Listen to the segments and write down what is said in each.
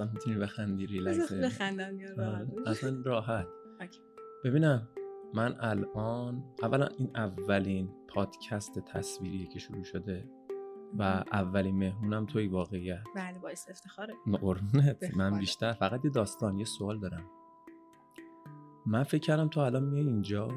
اصلا می‌تونی بخندی ریلکس. بخندم یا راحت آره، اصلا راحت. ببینم من الان اولا این اولین پادکست تصویریه که شروع شده و اولین مهمونم توی واقعیت. بله باعث افتخاره. قربونت. من. بیشتر فقط یه داستان یه سوال دارم. من فکر کردم تو الان میای اینجا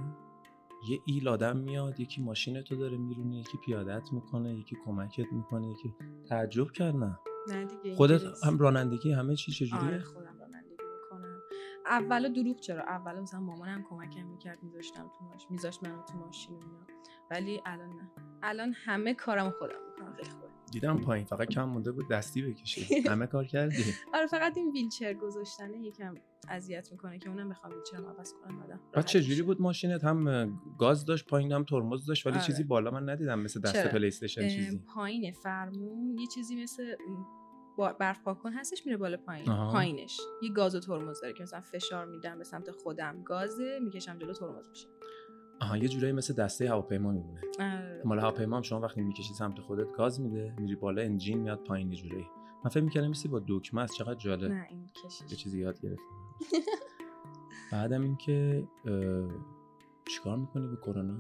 یه ایل آدم میاد یکی ماشین تو داره میرونه یکی پیادت می‌کنه یکی کمکت می‌کنه یکی تعجب کردم. نه دیگه خودت. هم رانندگی همه چی چجوریه؟ آره خودم رانندگی می‌کنم. اولا دروغ چرا؟ اولا مثلا مامانم کمکم می‌کرد میذاشتم تو ماشین میذاشت منو تو ماشین و اینا. ولی الان نه. الان همه کارم خودم می‌کنم خیلی خوبه دیدم پایین فقط کم مونده بود دستی بکشی همه کار کردی آره فقط این ویلچر گذاشتنه یکم اذیت می‌کنه که اونم بخوام ویلچرم عوض کنم بعدم بعد چجوری میشه. بود ماشینت هم گاز داشت پایین هم ترمز داشت ولی آره. چیزی بالا من ندیدم مثل دست؟ PlayStation چیزی پایین فرمون یه چیزی مثل برف پاکن هستش میره بالا پایین آها. پایینش یه گاز و ترمز داره که مثلا فشار میدم به سمت خودم گازه می‌کشم جلو ترمز میشه آها یه جورایی مثل دسته هواپیما میمونه. آره. مال هواپیما هم شما وقتی می‌کشی سمت خودت گاز میده میری بالا انجین میاد پایین یه جورایی. من فکر می‌کردم مثل با دکمه است چقدر جالب. نه این یه کشش چیزی یاد گرفتم. بعدم اینکه چیکار می‌کنی به کرونا؟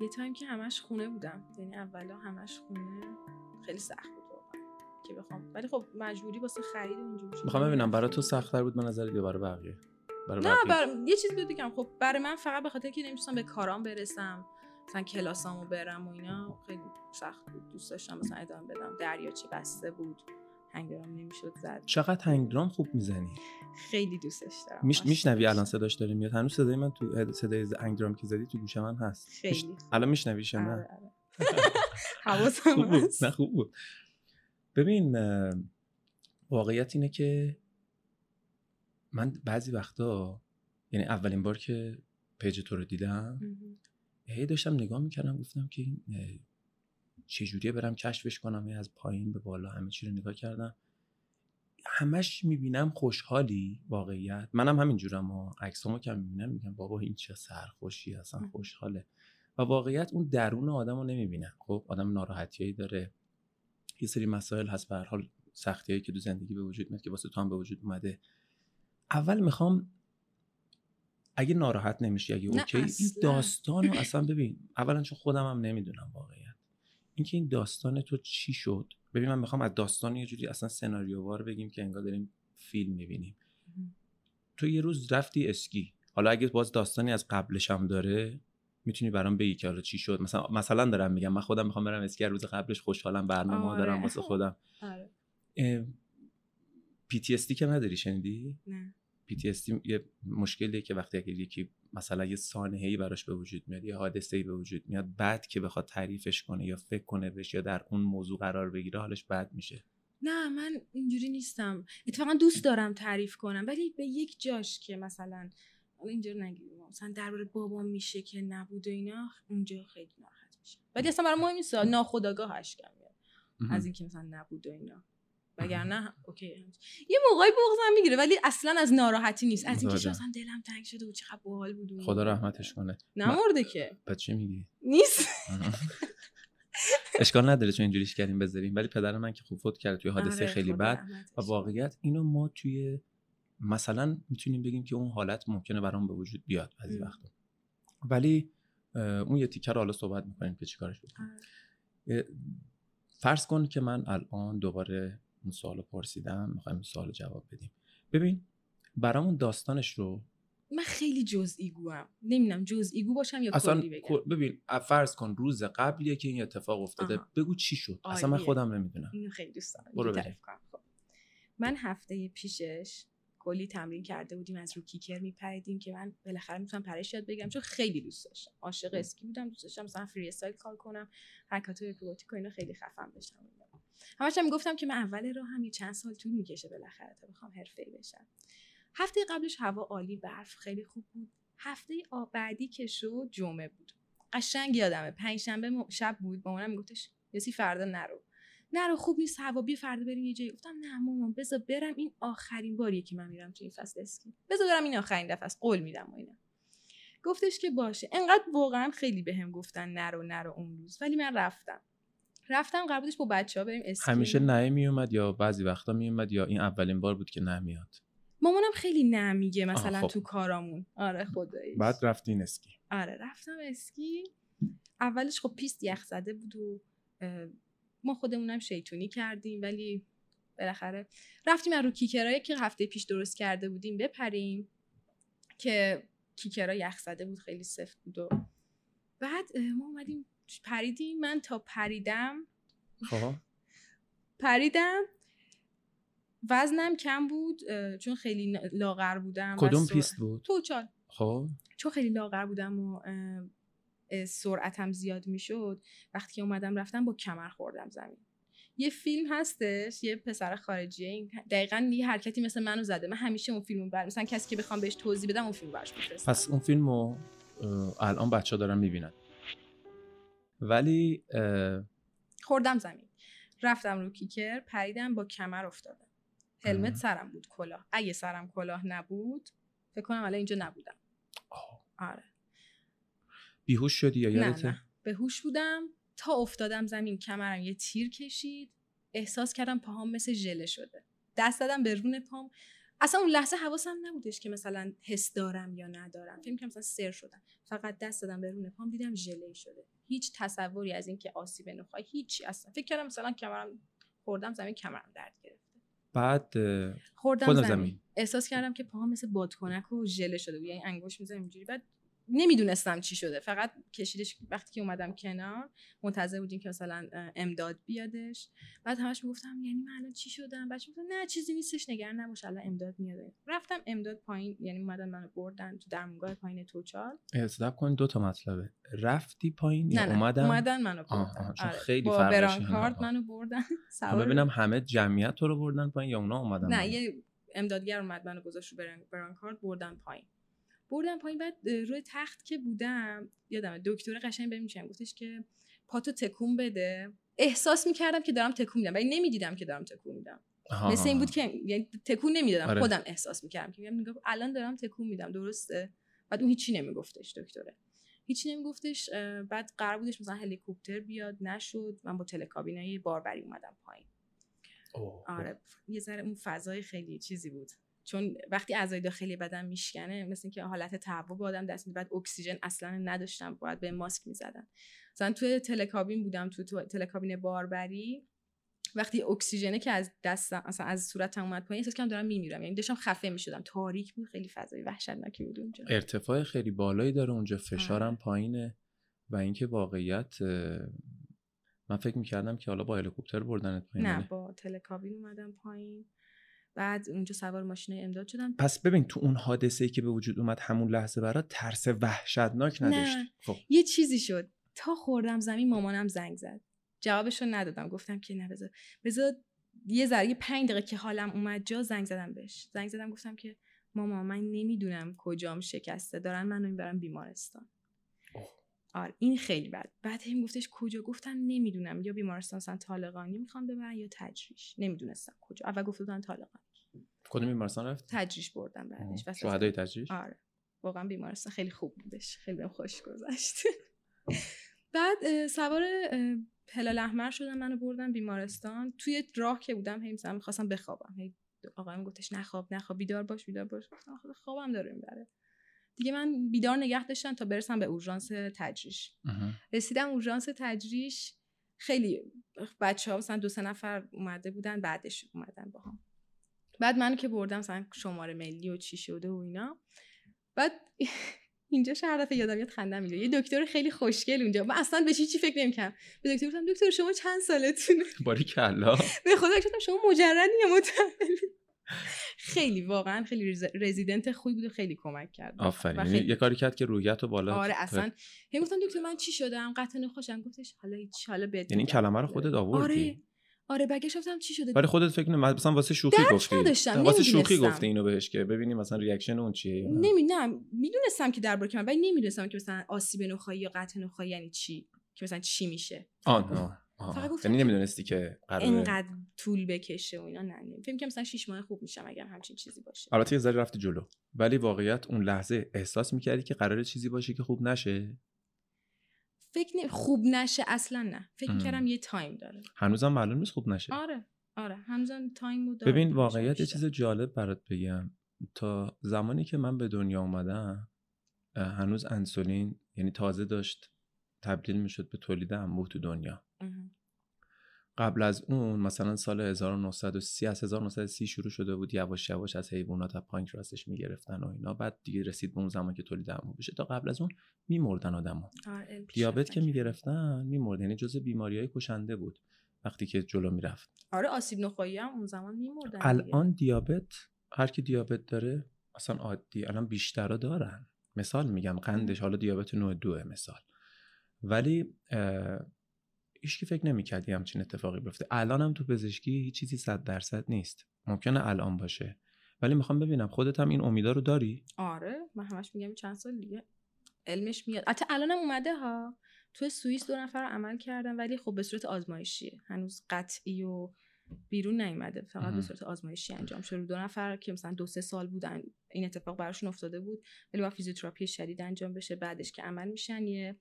یه تایم که همش خونه بودم. یعنی اولا همش خونه خیلی سخت بود واقعا که بخوام. ولی خب مجبوری واسه خرید و اینجور چیزا می‌خوام ببینم برای تو. سختتر بود به نظرت یا برای بقیه؟ برای نه بر... یه چیز بود بگم. خب برای من فقط به خاطر که نمی‌تونستم به کارام برسم مثلا کلاسامو برم و اینا خیلی سخت بود. دوست داشتم مثلا ادامه بدم. دریاچه بسته بود. هنگرام نمی‌شد زد. چقدر هنگرام خوب می‌زنی؟ خیلی دوستش دارم. میش... میشنوی الان. صداش داره میاد؟ هنوز صدای من تو صدای انگرام که زدی تو گوش من هست. خیلی الان میشنویش آره، نه؟ آره. حواسم خوب بود. نه خوب بود. ببین واقعیت اینه که من بعضی وقتا یعنی اولین بار که پیج تو رو دیدم. هی داشتم نگاه می‌کردم گفتم که چجوریه برم کشفش کنم هی از پایین به بالا همه چی رو نگاه کردم. همش می‌بینم خوشحالی واقعیت. منم همینجورم ها. عکسامو که می‌بینم میگم بابا این چه سرخوشی اصلا. خوشحاله. و واقعیت اون درون آدم رو نمی‌بینم. خب آدم ناراحتیایی داره. یه سری مسائل هست به هر حال سختیایی که تو زندگی به وجود میاد که واسه تو هم به وجود اومده. اول می‌خوام اگه ناراحت نمیشی اگه اوکی این. داستان رو اصلا ببین اولا چون خودم هم نمی‌دونم واقعیت. اینکه این داستان تو چی شد؟ ببین من می‌خوام از داستان یه جوری اصلا سناریووار بگیم که انگار داریم فیلم می‌بینیم. تو یه روز رفتی اسکی. حالا اگه باز داستانی از قبلش هم داره می‌تونی برام بگی که حالا چی شد؟ مثلا مثلا دارم میگم من خودم می‌خوام برم اسکی روز قبلش خوشحالم برنامه ها دارم آره. واسه خودم. آره. پی تی که نداری؟ شنیدی؟ نه. PTSD یه مشکلیه که وقتی اگه یکی مثلا یه سانحه‌ای براش به وجود میاد یه حادثه‌ای به وجود میاد بعد که بخواد تعریفش کنه یا فکر کنه بهش یا در اون موضوع قرار بگیره حالش بد میشه. نه من اینجوری نیستم. اتفاقا دوست دارم تعریف کنم ولی به یک جاش که مثلا اینجا نگیم مثلا درباره بابام میشه که نبود و اینا اونجا خیلی ناراحت میشه ولی اصلا برای مهم نیست ناخداگاه میاد. از اینکه مثلا نبود و اینا. وگرنه اوکی. یه موقعی بغضم می‌گیره ولی اصلا از ناراحتی نیست. از اینکه متوجهم. اصلا دلم تنگ شده و چقدر باحال بود خدا. رحمتش کنه. نمرده که. بعد چی میگی؟ نیست. اشکال نداره چون اینجوریش کردیم بذاریم. ولی پدر من که خوب فوت کرد توی حادثه آره، خیلی بد. و. واقعیت اینو ما توی مثلا می‌تونیم بگیم که اون حالت ممکنه برام به وجود بیاد بعضی. وقتا. ولی اون یه تیکر رو حالا صحبت می‌کنیم که چیکارش بکنیم. آره. فرض کن که من الان دوباره اون سوال پرسیدم می‌خوایم این سوال جواب بدیم ببین برامون داستانش رو من خیلی جزئی گوام نمی‌دونم جزئی گو باشم یا اصلا کلی بگم ببین فرض کن روز قبلیه که این اتفاق افتاده آها. بگو چی شد اصلا من. خودم نمی‌دونم اینو خیلی دوست دارم برو بریم. خب. من هفته پیشش کلی تمرین کرده بودیم از رو کیکر میپریدیم که من بالاخره می‌تونم پرش یاد بگیرم چون خیلی دوست داشتم عاشق اسکی بودم دوست داشتم مثلا فری استایل کار کنم حرکات اکروباتیک و اینا خیلی خفن بشم. همش هم می‌گفتم که من اول راه هم یه چند سال طول می‌کشه بالاخره تا بخوام حرفه‌ای بشم. هفته قبلش هوا عالی برف خیلی خوب بود. هفته بعدی که شد جمعه بود. قشنگ یادمه پنجشنبه شب بود. مامانم میگفتش یاسی فردا نرو. نرو خوب نیست هوا بیا فردا بریم یه جایی. گفتم نه مامان بذار برم. این آخرین باریه که من میرم تو این فصل اسکی. بذار برم این آخرین دفعه است. قول میدم. و اینا. گفتش که باشه. انقدر واقعا خیلی بهم گفتن نرو نرو اون روز. ولی من رفتم. رفتم قرار بودش با بچه ها بریم اسکی. همیشه نه میومد یا بعضی وقتا میومد یا این اولین بار بود که نه میاد. مامانم خیلی نه میگه مثلا خب. تو کارامون. آره خدایی بعد رفتین اسکی. آره رفتم اسکی. اولش خب پیست یخ زده بود و ما خودمونم شیطونی کردیم ولی بالاخره رفتیم از رو کیکرایی که هفته پیش درست کرده بودیم بپریم که کیکرا یخ زده بود خیلی سفت بود و بعد ما اومدیم پریدیم من تا پریدم. خب. پریدم. وزنم کم بود چون خیلی لاغر بودم کدوم سر- پیست بود؟ توچال خب. چون خیلی لاغر بودم و سرعتم زیاد می‌شد وقتی که اومدم رفتم با کمر خوردم زمین. یه فیلم هستش یه پسر خارجیه این دقیقا یه حرکتی مثل منو زده. من همیشه اون فیلمو بر مثلا کسی که بخوام بهش توضیح بدم اون فیلم براش میفرستم. پس اون فیلم رو الان بچه ها دارن می‌بینن. ولی خوردم زمین. رفتم رو کیکر پریدم با کمر افتادم هلمت. سرم بود کلاه. اگه سرم کلاه نبود فکر کنم الان اینجا نبودم. آه، آره. بیهوش شدی یا نه نه. به هوش بودم. تا افتادم زمین کمرم یه تیر کشید. احساس کردم پاهام مثل ژله شده. دست دادم به رون پام. اصلا اون لحظه حواسم نبودش که مثلا حس دارم یا ندارم. فکر کنم مثلا سر شدم. فقط دست دادم به رون پام دیدم ژله شده. هیچ تصوری از اینکه آسیب نخواهی هیچی اصلا فکر کردم مثلا کمرم خوردم زمین کمرم درد گرفته بعد خوردم زمین. زمین. احساس کردم که پاهام مثل بادکنک و ژله شده بود یعنی انگوش می‌زنم اینجوری بعد نمی‌دونستم چی شده فقط کشیدش وقتی که اومدم کنار منتظر بودیم که مثلا امداد بیادش بعد همش می‌گفتم یعنی من الان چی شدم بچه گفتن نه چیزی نیستش نگران نباش الان امداد میاد رفتم امداد پایین یعنی اومدن منو بردن تو درمونگاه پایین توچال اصداب کن دو تا مطلبه رفتی پایین نه نه اومدن اومدن منو بردن آه، آه، چون آره. خیلی با فرقش بران اینه. کارت آه. منو بردن سوار ببینم همه جمعیت تو رو بردن پایین یا اونا اومدن نه؟ یه امدادگر اومد منو گذاشت رو بران, بران کارت بردن پایین بردن پایین بعد روی تخت که بودم یادمه دکتر قشنگ بهم میشم گفتش که پاتو تکون بده. احساس می‌کردم که دارم تکون میدم ولی نمی‌دیدم که دارم تکون میدم. مثل این بود. که یعنی تکون نمی‌دادم آره. خودم احساس می‌کردم که میگم الان دارم تکون میدم درسته؟ بعد اون هیچی نمیگفتش دکتره. هیچی نمیگفتش بعد قرار بودش مثلا هلیکوپتر بیاد نشد من با تلکابینای باربری اومدم پایین. اوه، آره یه ذره اون فضای خیلی چیزی بود. چون وقتی اعضای داخلی بدن میشکنه مثل اینکه حالت تهوع به آدم دست بعد اکسیژن اصلا نداشتم باید به ماسک می‌زدن. مثلا توی تلکابین بودم تو, تلکابین باربری وقتی اکسیژنه که از دستم مثلا از صورتم اومد پایین احساس کردم دارم میمیرم. یعنی داشتم خفه می‌شدم. تاریک بود. خیلی فضای وحشتناکی بود اونجا. ارتفاع خیلی بالایی داره اونجا. فشارم آره. پایینه. و اینکه واقعیت من فکر می‌کردم که حالا با هلیکوپتر بردنت پایین نه با تلکابین اومدم پایین. بعد اونجا سوار ماشین امداد شدم. پس ببین تو اون حادثه که به وجود اومد همون لحظه برات ترس وحشتناک نداشت نه. خب. یه چیزی شد. تا خوردم زمین مامانم زنگ زد. جوابشو ندادم. گفتم که نه بذار. بذار یه ذره یه پنج دقیقه که حالم اومد جا زنگ زدم بهش. زنگ زدم گفتم که ماما من نمی‌دونم کجام شکسته. دارن منو می‌برن بیمارستان. آره این خیلی بد. بعد هم گفتش کجا؟ گفتم نمی‌دونم. یا بیمارستان مثلا طالقانی می‌خوان ببرن یا تجریش. نمی‌دونستم کجا. اول گفته بودن طالقانی کدوم بیمارستان رفت تجریش بردم بعدش. وسط شهدای تجریش؟ آره. واقعا بیمارستان خیلی خوب بودش. خیلی بهم خوش گذشت. بعد سوار هلال احمر شدم منو بردن بیمارستان. توی راه که بودم هی مثلا می‌خواستم بخوابم. هی آقایم گفتش نخواب نخواب بیدار باش بیدار باش. گفتم آخه خوابم داره می‌بره. دیگه من بیدار نگه داشتم تا برسم به اورژانس تجریش. رسیدم اورژانس تجریش. خیلی بچه ها مثلا دو سه نفر اومده بودن بعدش اومدن با هم بعد منو که بردم مثلا شماره ملی و چی شده و اینا. بعد اینجا دفعه یادم یاد خندم می‌گیره یه دکتر خیلی خوشگل اونجا. من اصلا به چی فکر نمی‌کردم. به دکتر گفتم دکتر شما چند سالتونه باری کلا. به خدا گفتم شما مجردی یا خیلی واقعا خیلی رز- رزیدنت خوبی بود و خیلی کمک کرد. آفرین. و یعنی خیلی- یه کاری کرد که روحیت رو بالا آره اصلا. هی گفتم دکتر من چی شدم؟ قطع نخاع شدم. گفتش حالا هیچ حالا بهت یعنی این. کلمه رو خودت آوردی؟ آره آره برگشت گفتم چی شده؟ ولی خودت فکر نمی مثلا واسه شوخی گفتی. نداشتم، واسه شوخی. گفتی اینو بهش که. ببینیم مثلا reaction اون چیه یا نه؟ نمی نه می‌دونستم که درباره که من ولی نمی‌دونستم که مثلا آسیب نخاعی یا قطع نخاع یعنی چی؟ که مثلا چی میشه؟ آه یعنی نمی‌دونستی که قراره انقدر طول بکشه و اینا نه فکر که مثلا شیش ماه خوب میشم اگر همچین چیزی باشه. البته یه ذره رفتی جلو. ولی واقعیت اون لحظه احساس می‌کردی که قراره چیزی باشه که خوب نشه؟ فکر نمی خوب نشه اصلا نه. فکر ام. می‌کردم یه time داره. هنوزم معلوم نیست خوب نشه. آره آره. همزن time بود داره. ببین واقعیت یه. چیز جالب برات بگم. تا زمانی که من به دنیا اومدم هنوز انسولین یعنی تازه داشت تبدیل می‌شد به تولید انبوه تو دنیا. قبل از اون مثلا سال 1930 از 1930 شروع شده بود یواش یواش از حیوانات از پانکراسش می‌گرفتن و اینا. بعد دیگه رسید به اون زمان که تولید انبوه بشه. تا قبل از اون میمردن آدما دیابت که. می‌گرفتن میمرد یعنی جزء بیماریهای کشنده بود وقتی که جلو می‌رفت. آره آسیب نخایی هم اون زمان میمردن الان دیابت هر کی دیابت داره اصلا عادی الان بیشترا دارن. مثال میگم قندش. حالا دیابت نوع دوه مثال. ولی هیچ که فکر نمی‌کرد یه همچین اتفاقی بیفته. الان هم تو پزشکی هیچ چیزی صد درصد نیست. ممکنه الان باشه. ولی می‌خوام ببینم خودت هم این امیدا رو داری؟ آره. من همش میگم چند سال دیگه علمش میاد. البته الانم اومده ها. تو سوئیس دو نفر رو عمل کردن ولی خب به صورت آزمایشیه هنوز قطعی و بیرون نیومده. فقط. به صورت آزمایشی انجام شده. دو نفر که مثلا دو سه سال بودن این اتفاق براشون افتاده بود. ولی با فیزیوتراپی شدید انجام بشه. بعدش که عمل میشن یه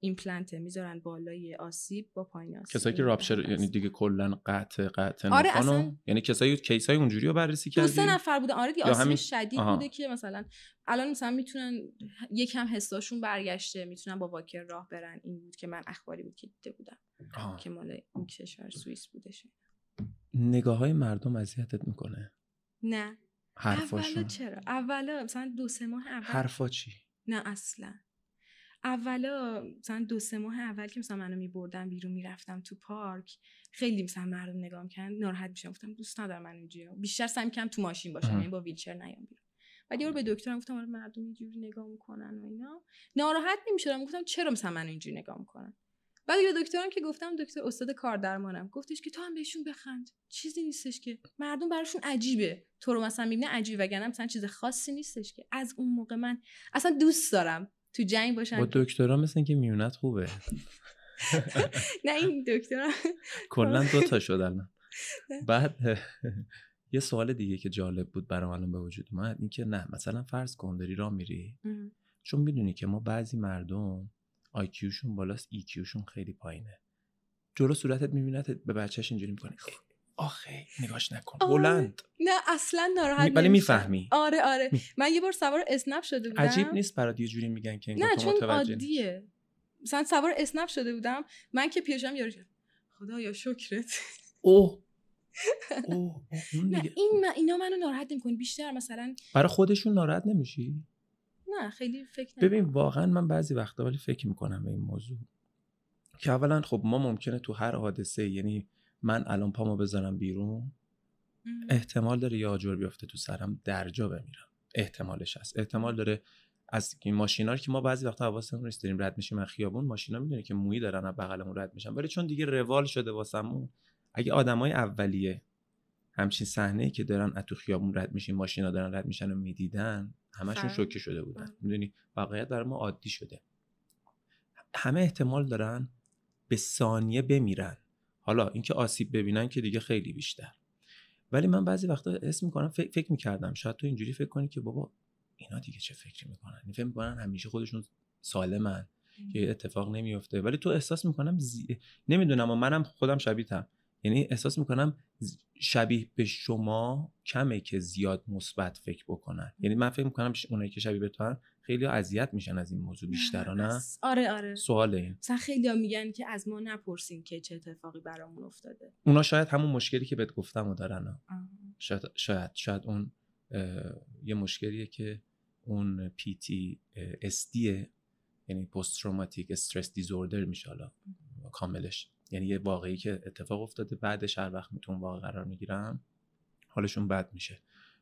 ایمپلنت می‌ذارن بالای آسیب با پایین آسیب. کسایی که rupture یعنی دیگه کلا قطع قطع آره، اصلا- یعنی کسایی case ای اونجوری رو بررسی دو کردی؟ سه نفر بودن آره دیگه آسیب همین- شدید آها. بوده که مثلا الان مثلا می‌تونن یکم حساشون برگشته می‌تونن با واکر راه برن. این بود که من اخباری بود که دیده بودم. که مال این کشور سوئیس بودش نگاه های مردم اذیتت می‌کنه؟ نه. اولا حرفاشون چرا؟ اولا مثلا دو سه ماه اول حرفا چی؟ نه اصلا. اولا مثلا دو سه ماه اول که مثلا منو میبردم بیرون می‌رفتم تو پارک خیلی مثلا مردم نگاه می‌کردن ناراحت میشم گفتم دوست ندارم من اینجوری بیشتر سعی می‌کنم تو ماشین باشم. یعنی با ویلچر نیام بیرون. بعد یه بار به دکترم گفتم آره مردم اینجوری نگاه می‌کنن و اینا. ناراحت نمی‌شدم. گفتم چرا مثلا منو اینجوری نگاه می‌کنن؟ بعد به دکترم که گفتم دکتر استاد کار درمانم گفتش که تو هم بهشون بخند. چیزی نیستش که. مردم براشون عجیبه. تو رو مثلا می‌بینه عجیبه وگرنه مثلا چیز خاصی نیستش که. از اون موقع من اصلا دوست دارم تو جنگ باشن. با دکترا مثل اینکه میونت خوبه. نه این دکتر کلا دو تا شد الان. بعد یه سوال دیگه که جالب بود برام الان به وجود اومد این که نه مثلا فرض کن داری راه میری. چون می‌دونی که ما بعضی مردم آیکیوشون بالاست ایکیوشون خیلی پایینه. جلو صورتت میبینت به بچهش اینجوری می‌کنه. آخه نگاش نکن. آره. بلند. نه اصلا ناراحت ولی. می‌فهمی. آره آره. می- من یه بار سوار اسنپ شده بودم. عجیب نیست برات یه جوری میگن که نه چون. عادیه. مثلا سوار اسنپ شده بودم. من که پیشم یارو خدایا شکرت. اوه. اوه نه این من اینا منو ناراحت نمی‌کنه بیشتر مثلا برای خودشون ناراحت نمیشی؟ نه خیلی فکر ببین نمی‌کنم. واقعا من بعضی وقتا ولی فکر می‌کنم به این موضوع. که اولا خب ما ممکنه تو هر حادثه یعنی من الان پامو بذارم بیرون. احتمال داره یه آجر بیفته تو سرم درجا بمیرم. احتمالش هست. احتمال داره از این ماشینا که ما بعضی وقتا حواسمون نیست داریم رد میشیم از خیابون ماشینا می‌دونه که مویی دارن از بغلمون رد میشن. ولی چون دیگه روال شده واسمون اگه آدمای اولیه همچین صحنه که دارن از تو خیابون رد میشین ماشینا دارن رد میشن و می‌دیدن همشون. شوکه شده بودن. می‌دونی؟ واقعیت برای ما عادی شده. همه احتمال دارن به ثانیه بمیرن. حالا اینکه آسیب ببینن که دیگه خیلی بیشتر. ولی من بعضی وقتا اسم می‌کنم فکر, فکر می‌کردم. شاید تو اینجوری فکر کنی که بابا اینا دیگه چه فکری می‌کنن؟ این فکر می‌کنن همیشه خودشون سالمن که اتفاق نمیفته ولی تو احساس می‌کنم زی... نمی‌دونم و منم خودم شبیه تم یعنی احساس می‌کنم شبیه به شما کمه که زیاد مثبت فکر بکنن. یعنی من فکر می‌کنم اونایی که شبیه به تو خیلی اذیت میشن از این موضوع بیشتر نه؟ آره آره. سوال این. مثلا خیلی میگن که از ما نپرسیم که چه اتفاقی برامون افتاده. اونا شاید همون مشکلی که بهت گفتم و دارن ها. شاید شاید شاید اون یه مشکلیه که اون پیتی استیه یعنی پست تروماتیک استرس دیزوردر میشه حالا. کاملش. یعنی یه واقعی که اتفاق افتاده بعدش هر وقت میتون واقع قرار می‌گیرم حالشون بد میشه.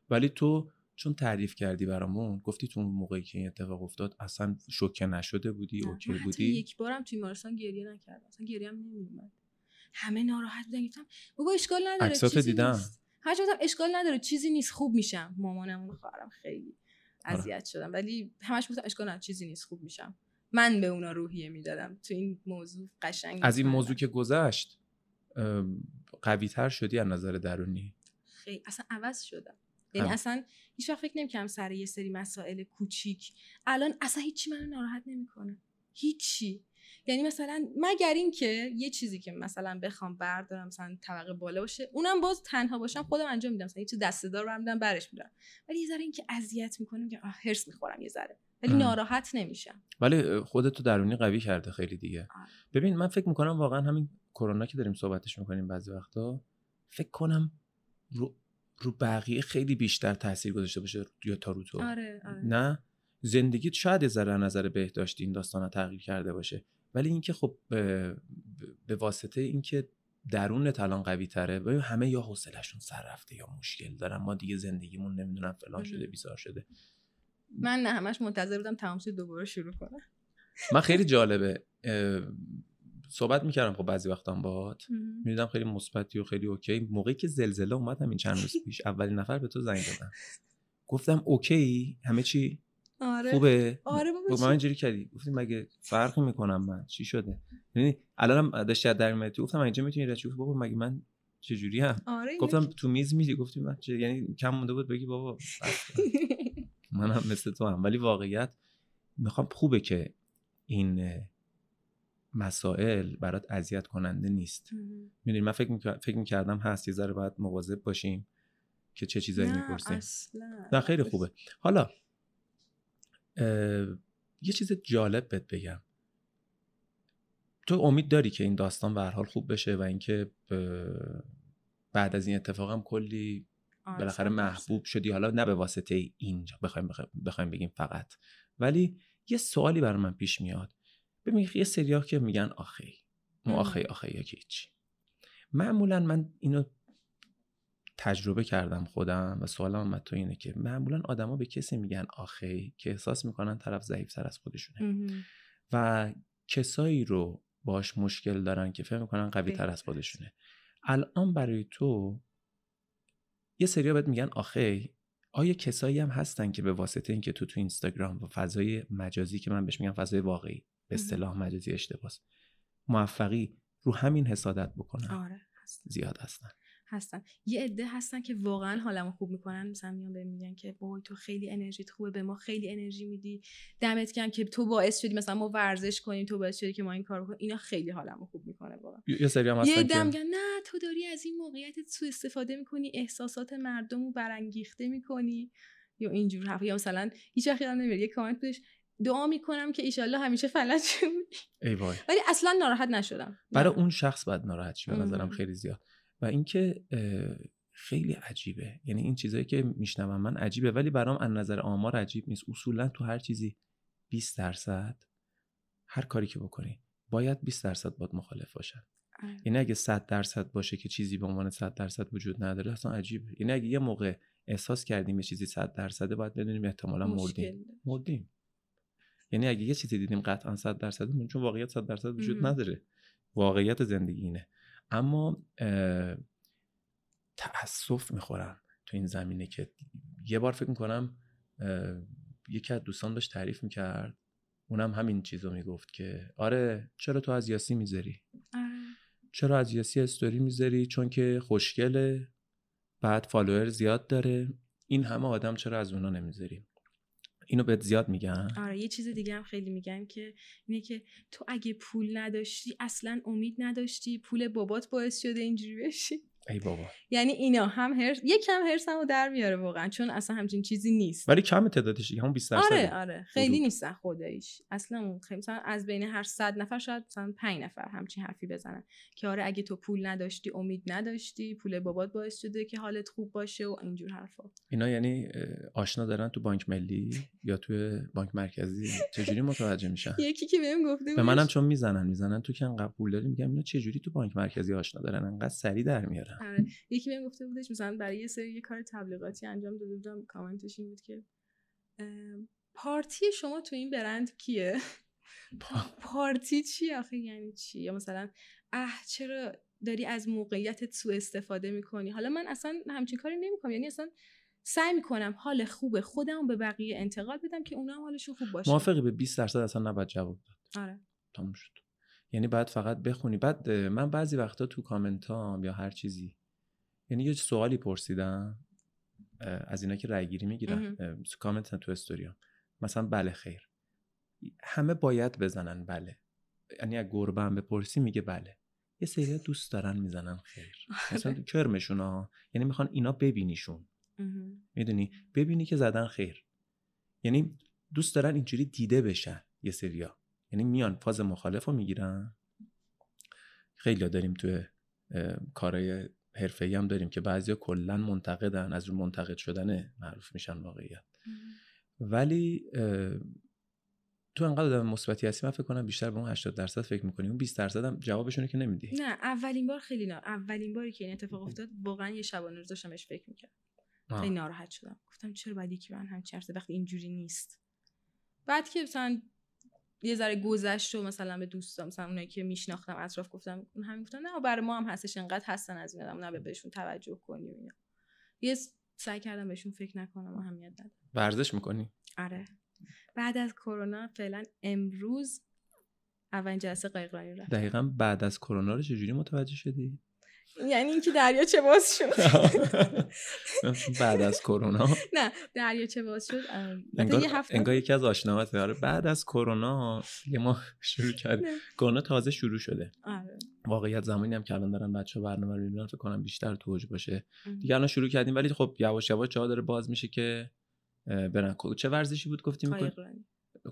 ولی تو چون تعریف کردی برامون گفتی تو اون موقعی که این اتفاق افتاد اصلا شوکه نشده بودی نه، اوکی بودی؟ یک بارم توی بیمارستان گریه نکردم. اصلا گریه هم نمیومد همه ناراحت بودن گفتم بابا اشکال نداره عکساتو چیزی دیدم. هر اشکال نداره چیزی نیست خوب میشم. مامانم و خواهرم خیلی آره. اذیت شدم ولی همش گفتم اشکال نداره چیزی نیست خوب میشم. من به اونا روحیه می‌دادم. تو این موضوع قشنگ از این. موضوع که گذشت قوی تر شدی از نظر درونی؟ خیلی اصلا عوض شدم. یعنی. اصلا هیچ وقت فکر نمی‌کردم سر یه سری مسائل کوچیک. الان اصلا هیچی منو ناراحت نمی‌کنه. هیچی. یعنی مثلا مگر اینکه یه چیزی که مثلا بخوام بردارم مثلا طبقه بالا باشه اونم باز تنها باشم خودم انجام میدم. مثلا یه چیز دسته دار برمیدم برش میدم ولی یه ذره اینکه اذیت می‌کنم که هرس می‌خورم یه ذره. ولی ام. ناراحت نمیشم. ولی خودتو درونی قوی کرده خیلی دیگه. آره. ببین من فکر می‌کنم واقعا همین کرونا که داریم صحبتش می‌کنیم بعضی وقتا فکر کنم رو, رو بقیه خیلی بیشتر تاثیر گذاشته باشه یا تا رو تو. آره آره. نه؟ زندگیت شاید یه ذره نظر بهداشتی این داستان تغییر کرده باشه. ولی اینکه خب به, واسطه اینکه درونت الان قوی تره و همه یا حوصلهشون سر رفته یا مشکل دارن. ما دیگه زندگیمون نمی‌دونم فلان شده. بیزار شده. من نه همش منتظر بودم تمام شد دوباره شروع کنم. من خیلی جالبه صحبت می‌کردم خب بعضی وقتا هم باهات. می‌دیدم خیلی مثبتی و خیلی اوکی. موقعی که زلزله اومد همین چند روز پیش اولین نفر به تو زنگ دادم. گفتم اوکی همه چی آره. خوبه؟ آره بابا با من اینجوری کردی؟ گفتیم مگه فرقی می‌کنم من؟ چی شده؟ یعنی الانم داشتی از در میاد گفتم اینجا می‌تونی؟ گفت بابا مگه من چجوری هم آره گفتم تو میز میدی گفتیم من چه- یعنی کم مونده بود بگی بابا بس. کن. من هم مثل تو هم ولی واقعیت می‌خوام خوبه که این مسائل برات اذیت کننده نیست. می‌دونی من فکر فکر می‌کردم هست یه ذره باید مواظب باشیم که چه چیزایی می‌پرسیم. نه خیلی خوبه. حالا یه چیز جالب بهت بگم. تو امید داری که این داستان به هر حال خوب بشه و اینکه بعد از این اتفاق هم کلی آره، بالاخره. محبوب شدی. حالا نه به واسطه اینجا بخوایم بخوایم بگیم فقط. ولی یه سوالی برای من پیش میاد. ببین یه سریا که میگن آخی اون مم. آخی آخی یا که هیچی معمولا من اینو تجربه کردم خودم و سوالم هم تو اینه که معمولا آدما به کسی میگن آخی که احساس می‌کنن طرف ضعیفتر از خودشونه. و کسایی رو باش مشکل دارن که فکر می‌کنن قوی تر از. خودشونه الان برای تو یه سریا بهت میگن آخی آیا کسایی هم هستن که به واسطه اینکه تو تو اینستاگرام و فضای مجازی که من بهش میگم فضای واقعی به اصطلاح مجازی اشتباس. موفقی رو همین حسادت بکنن. آره هستن. زیاد هستن. هستن. یه عده هستن که واقعا حالمو خوب می‌کنن. مثلا میان بهم میگن که وای تو خیلی انرژیت خوبه به ما خیلی انرژی میدی. دمت گرم که تو باعث شدی مثلا ما ورزش کنیم تو باعث شدی که ما این کار بکنیم اینا خیلی حالمو خوب می‌کنه واقعا. یه سری هم هستن که میگن نه تو داری از این موقعیت سوء استفاده می‌کنی احساسات مردم رو برانگیخته می‌کنی. یا اینجور حرف یا مثلا هیچ وقت یادم نمیاد یه کامنت بودش دعا می‌کنم که ایشالله همیشه فلج ای وای. ولی اصلا ناراحت نشدم. برای نه. اون شخص باید ناراحت به نظرم. خیلی زیاد. و اینکه خیلی عجیبه. یعنی این چیزایی که میشنوم من عجیبه ولی برام از نظر آمار عجیب نیست. اصولا تو هر چیزی 20 درصد هر کاری که بکنی باید 20 درصد باید مخالف باشن. آره. یعنی اگه 100 درصد باشه که چیزی به عنوان 100 درصد وجود نداره اصلا عجیبه. یعنی اگه یه موقع احساس کردیم یه چیزی 100 درصده باید بدونیم احتمالا مردیم. مردیم. یعنی اگه یه چیزی دیدیم قطعا 100 درصد چون واقعیت 100 درصد وجود. نداره. واقعیت زندگی اینه. اما تاسف می‌خورم تو این زمینه که یه بار فکر می‌کنم یکی از دوستان داشت تعریف می‌کرد. اونم همین چیزو می‌گفت که آره چرا تو از یاسی می‌ذاری آره. چرا از یاسی استوری می‌ذاری چون که خوشگله بعد فالوور زیاد داره. این همه آدم چرا از اونا نمی‌ذاری اینو بهت زیاد میگن آره یه چیز دیگه هم خیلی میگن که اینه که تو اگه پول نداشتی اصلا امید نداشتی پول بابات باعث شده اینجوری بشی. ای بابا. یعنی اینا هم هرس یکم هرسمو در میاره واقعا چون اصلا همچین چیزی نیست. ولی کم تعدادش همون 20 درصد آره آره. خیلی حدود. نیستن خداییش. اصلا خیلی مثلا از بین هر صد نفر شاید مثلا 5 نفر همچین حرفی بزنن که آره اگه تو پول نداشتی امید نداشتی پول بابات باعث شده که حالت خوب باشه و اینجور حرفا. اینا یعنی آشنا دارن تو بانک ملی یا تو بانک مرکزی؟ چجوری متوجه میشن؟ یکی که بهم گفته به منم چون می‌زنن می‌زنن تو که انقدر پول داری میگم اینا چجوری تو بانک مرکزی آشنا دارن؟ انقدر سری در میارن. آره. یکی بهم گفته بودش مثلا برای یه سری یه کار تبلیغاتی انجام داده بودم. کامنتش این بود که پارتی شما تو این برند کیه؟ پارتی چی آخه؟ یعنی چی؟ یا مثلا اه چرا داری از موقعیتت سوء استفاده می‌کنی؟ حالا من اصلا همچین کاری نمی‌کنم. یعنی اصلا سعی می‌کنم حال خوب خودم به بقیه انتقال بدم که اونا هم حالشون خوب باشه. موافقی؟ به 20 درصد اصلا نباید جواب داد. آره. تموم شد. یعنی بعد فقط بخونی. بعد من بعضی وقتا تو کامنتام یا هر چیزی یعنی یه سوالی پرسیدم از اینا که رای گیری می‌گیرن مهم. کامنت تو استوریام مثلا بله خیر. همه باید بزنن بله. یعنی از گربه هم بپرسی میگه بله. یه سری دوست دارن می‌زنن خیر. مثلا آره. تو کرمشون ها یعنی می‌خوان اینا ببینیشون. می‌دونی؟ ببینی که زدن خیر. یعنی دوست دارن اینجوری دیده بشن یه سریا یعنی میان فاز مخالف رو می‌گیرن. خیلی داریم توی کارهای حرفه‌ای هم داریم که بعضیا کلا منتقدن از رو منتقد شدن معروف میشن واقعیت. ولی تو انقدر آدم مثبتی هستی من فکر کنم بیشتر به اون 80 درصد فکر می‌کنی. اون 20 درصد هم جوابشونه که نمیدی. نه اولین بار خیلی نه اولین باری که این اتفاق افتاد واقعا یه شبانه روز داشتم بهش فکر می‌کردم. خیلی ناراحت شدم. گفتم چرا باید یکی من حرف زد؟ وقتی اینجوری نیست. بعد که مثلا یه ذره گذشت و مثلا به دوستام مثلا اونایی که میشناختم اطراف گفتم اون همین گفتن نه برای ما هم هستش انقدر هستن از این آدم نه بهشون توجه کنی و اینا. یه سعی کردم بهشون فکر نکنم و اهمیت ندم ورزش می‌کنی؟ آره. بعد از کرونا فعلا امروز اولین جلسه قایقرانی رفت دقیقا بعد از کرونا رو چجوری متوجه شدی؟ یعنی اینکه دریاچه باز شد؟ بعد از کرونا. نه دریاچه باز شد؟ انگار, یه هفته انگار یکی از آشناهاته. آره بعد از کرونا یه ما شروع کردیم نه. کرونا تازه شروع شده. آره. واقعیت زمانی هم که الان دارن بچه برنامه رو می‌بینن فکر کنم بیشتر تو اوج باشه. دیگه الان شروع کردیم ولی خب یواش یواش جا داره باز میشه که برن. چه ورزشی بود گفتیم؟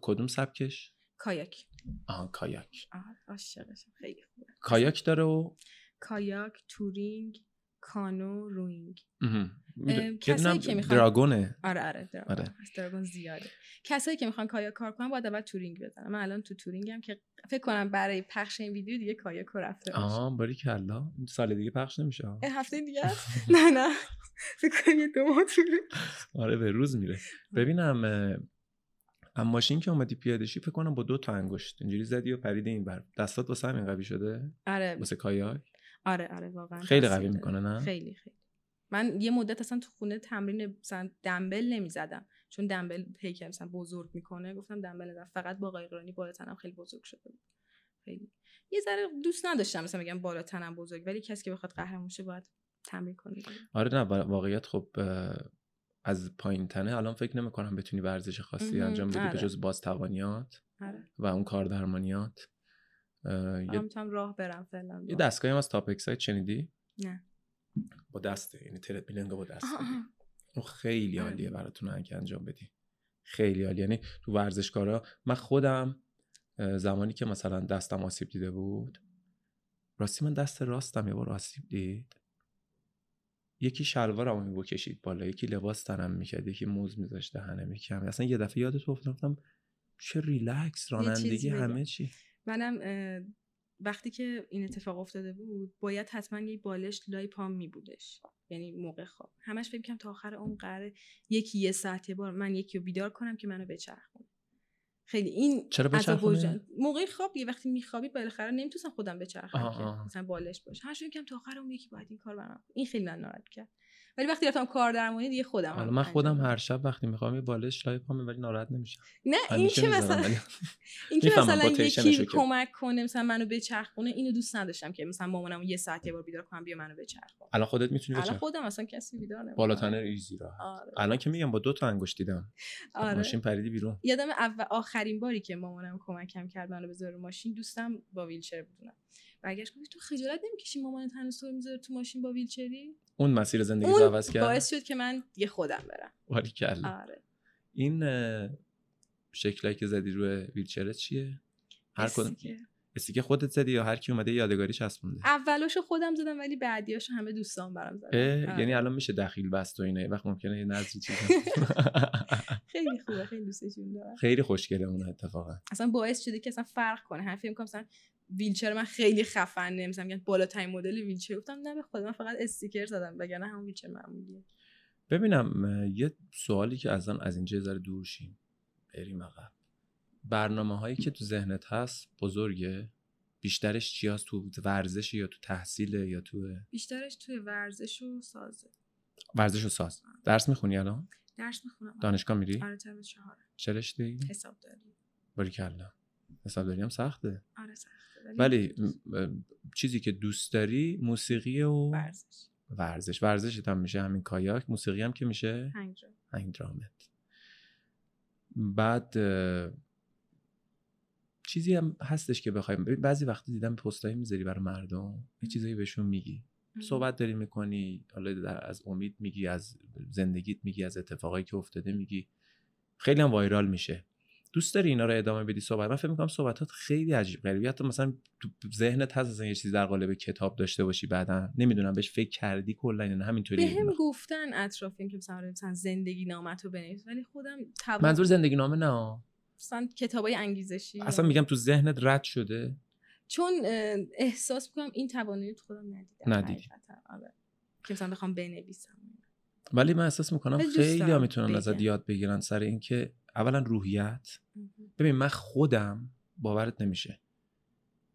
کدوم سبکش؟ کایاک. آها کایاک. عاشقشم. خیلی خوبه. کایاک داره و کایاک touring کانو روینگ. کسایی که می‌خوان- dragon ه. آره آره dragon. آره. dragon زیاده. کسایی که می‌خوان کایاک کار کنن باید اول touring بزنن. من الان تو touring م که فکر کنم برای پخش این ویدیو دیگه کایاک رو رفته باشه. آها باری کلا. سال دیگه پخش نمیشه. این هفته دیگه؟ نه نه. فکر کنم یه دو آره به روز میره. ببینم اما ماشین که اومدی پیاده شی فکر کنم با دو تا انگشت. اینجوری زدی و پریده این بر دستات واسه همین قوی شده؟ آره. واسه کایاک؟ آره آره واقعا. خیلی قوی. می‌کنه نه؟ خیلی خیلی. من یه مدت اصلا تو خونه تمرین مثلا دنبل نمی‌زدم. چون دنبل هیکل مثلا بزرگ می‌کنه گفتم دنبل نزدم فقط با قایقرانی بالا تنم خیلی بزرگ شده بود. خیلی. یه ذره دوست نداشتم مثلا بگم بالا تنم بزرگ ولی کسی که بخواد قهرمان شه باید تمرین کنه. آره نه وا- واقعیت خب از پایین تنه الان فکر نمی‌کنم بتونی ورزش خاصی. انجام بدی به آره. جز باز توانیات آره. و اون کار درمانیات یه, می‌تونم راه برم فعلا یه دستگاهی هم از تاپ اکسایت شنیدی نه. با دسته یعنی ترپیلنگ با دسته. اون خیلی آره. عالیه براتون اگه انجام بدی. خیلی عالی یعنی تو ورزشکارا من خودم زمانی که مثلا دستم آسیب دیده بود راستی من دست راستم یه بار آسیب دید. یکی شلوارمو میبو کشید بالا یکی لباس تنم می‌کرد یکی موز میذاشت دهنم یکی هم اصلا یه دفعه یادت افتادم چه ریلکس رانندگی. همه چی. منم وقتی که این اتفاق افتاده بود باید حتما یه بالش لای پام می بودش یعنی موقع خواب. همش فکر کنم تا آخر اون قراره یکی یه ساعت یه بار من یکی رو بیدار کنم که منو بچرخونه. خیلی این چرا بچرخونه؟ موقع خواب یه وقتی میخوابی بالاخره نمی‌تونستم خودم بچرخم که. مثلا بالش باشه. هر کم تا آخر اون یکی باید این کار برام این خیلی من ناراحت کرد ولی وقتی رفتم کار درمانی دیگه خودم حالا من خودم. هر شب وقتی می‌خوام یه بالش لای پام ولی ناراحت نمیشم. نه این که مثلا این که مثلا یکی کمک کنه مثلا منو بچرخونه اینو دوست نداشتم که مثلا مامانم یه ساعت یه بار بیدار کنم بیا منو بچرخون الان خودت می‌تونی الان بچرخ خودم اصلا کسی بیدار نمی‌کنه بالا تنه ایزی راحت آره. الان که میگم با دو تا انگشت دیدم. آره. ماشین پریدی بیرون. یادم اول آخرین باری که مامانم کمکم کرد منو بذاره ماشین دوستم با ویلچر بودونم برگشت گفت تو خجالت نمی‌کشی مامانت هنوز تو می‌ذاره تو ماشین با ویلچری؟ اون مسیر زندگی رو عوض کرد؟ باعث شد که من یه خودم برم. باریکلا آره. این اه، شکلایی که زدی روی ویلچرت چیه؟ هر کدوم استیکر خودت زدی یا هر کی اومده یادگاری چسبونده اولاشو خودم زدم ولی بعدیاشو همه دوستان برام زدن. آره. یعنی الان میشه دخیل بست و اینا وقت ممکنه یه نظری چیز خیلی خوبه خیلی دوستشون دارم. خیلی خوشگله اون اتفاقا. اصلا باعث شده که اصلا فرق کنه. فکر کنم مثلا ویلچر من خیلی خفنه. مثلا میگن بالاترین مدل ویلچر. گفتم نه به خدا من فقط استیکر زدم وگرنه همون ویلچر معمولیه. ببینم یه سوالی که ازن از اینجا ذره دور شیم. بریم عقب. برنامه هایی که تو ذهنت هست بزرگه؟ بیشترش چی هست؟ تو ورزش یا تو تحصیل یا تو بیشترش توی ورزش و سازه. ورزش و ساز. درس می‌خونی الان؟ درس می‌خونم. دانشگاه میری؟ آره ترم چهار. چه رشته حساب داری. باریکلا. حسابداری هم سخته. آره سخته. ولی م- چیزی که دوست داری موسیقی و ورزش. ورزش. ورزشت هم میشه همین کایاک. موسیقی هم که میشه؟ هنگ درامت. بعد چیزی هم هستش که بخوایم بعضی وقتی دیدم پستایی می‌ذاری برای مردم یه چیزایی بهشون میگی. صحبت داری می‌کنی حالا در- از امید میگی از زندگیت میگی از اتفاقایی که افتاده میگی. خیلی هم وایرال میشه. دوست داری اینا رو ادامه بدی صحبت؟ من فکر می‌کنم صحبتات خیلی عجیب غریبی حتی مثلا تو ذهنت هست اصلا یه چیزی در قالب کتاب داشته باشی بعدا. نمی‌دونم بهش فکر کردی کلا نه همینطوری به هم گفتن اطرافیم که مثلا آره مثلا زندگی نامت رو بنویس. ولی خودم منظور زندگی نامه نه. مثلا کتابای انگیزشی اصلا میگم تو ذهنت رد شده چون احساس می‌کنم این توانایی تو خودم ندیدم ندیدی. آره. که مثلا بخوام بنویسم ولی من احساس می‌کنم خیلی ها می‌تونن ازت. یاد بگیرن سر اینکه اولا روحیت ببین من خودم باورت نمیشه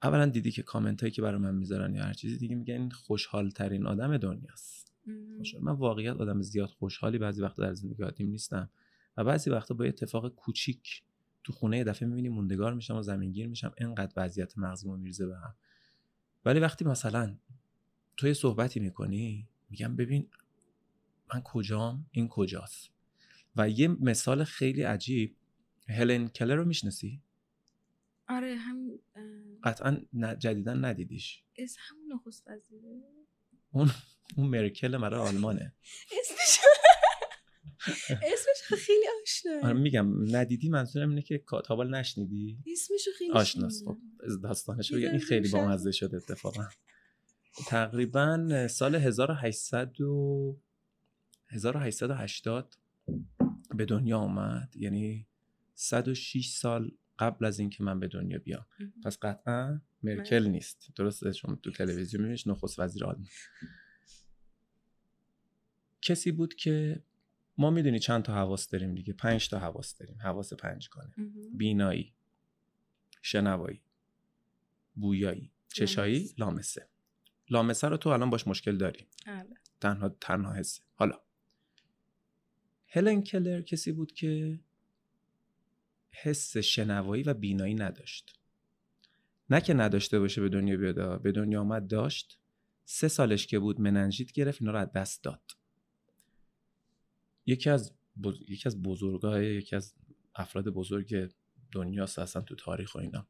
اولا دیدی که کامنت هایی که برای من می‌ذارن یا هر چیزی دیگه میگن این خوشحال ترین آدم دنیاست خوشحال. من واقعیت آدم زیاد خوشحالی بعضی وقتا در زندگی عادیم نیستم و بعضی وقتا با یه اتفاق کوچیک تو خونه یه دفعه می‌بینی موندگار میشم و زمینگیر میشم انقدر وضعیت مغزیمو میرزه به هم. ولی وقتی مثلا تو یه صحبتی می‌کنی میگم ببین من کجام؟ این کجاست؟ و یه مثال خیلی عجیب هلن کلر رو می‌شناسی؟ آره هم قطعا ن- جدیدا ندیدیش. از همون نخست وزیره؟ اون اون مرکل مرا آلمانه. اسمش اسمش خیلی آره آشناه میگم ندیدی منظورم اینه که کا- تا حالا نشنیدی؟ اسمش رو خیلی آشناست. خب. داستانش بگم. این خیلی. بامزه شده اتفاقا. تقریبا سال 1800 و 1880 به دنیا آمد یعنی 106 سال قبل از اینکه من به دنیا بیام. پس قطعا مرکل نیست. درسته شما تو تلویزیون میبینیش نخست وزیر آلمان کسی بود که ما می‌دونی چند تا حواس داریم دیگه؟ پنج تا حواس داریم. حواس پنجگانه. مهم. بینایی شنوایی بویایی چشایی لامس. لامسه. لامسه رو تو الان باش مشکل داری. آره. تنها تنها حسه حالا. هلن کلر کسی بود که حس شنوایی و بینایی نداشت. نه که نداشته باشه به دنیا بیاد به دنیا آمد داشت. سه سالش که بود مننژیت گرفت اینا رو از دست داد. یکی از بز... یکی از بزرگای یکی از افراد بزرگ دنیاست اصلا تو تاریخ و اینا.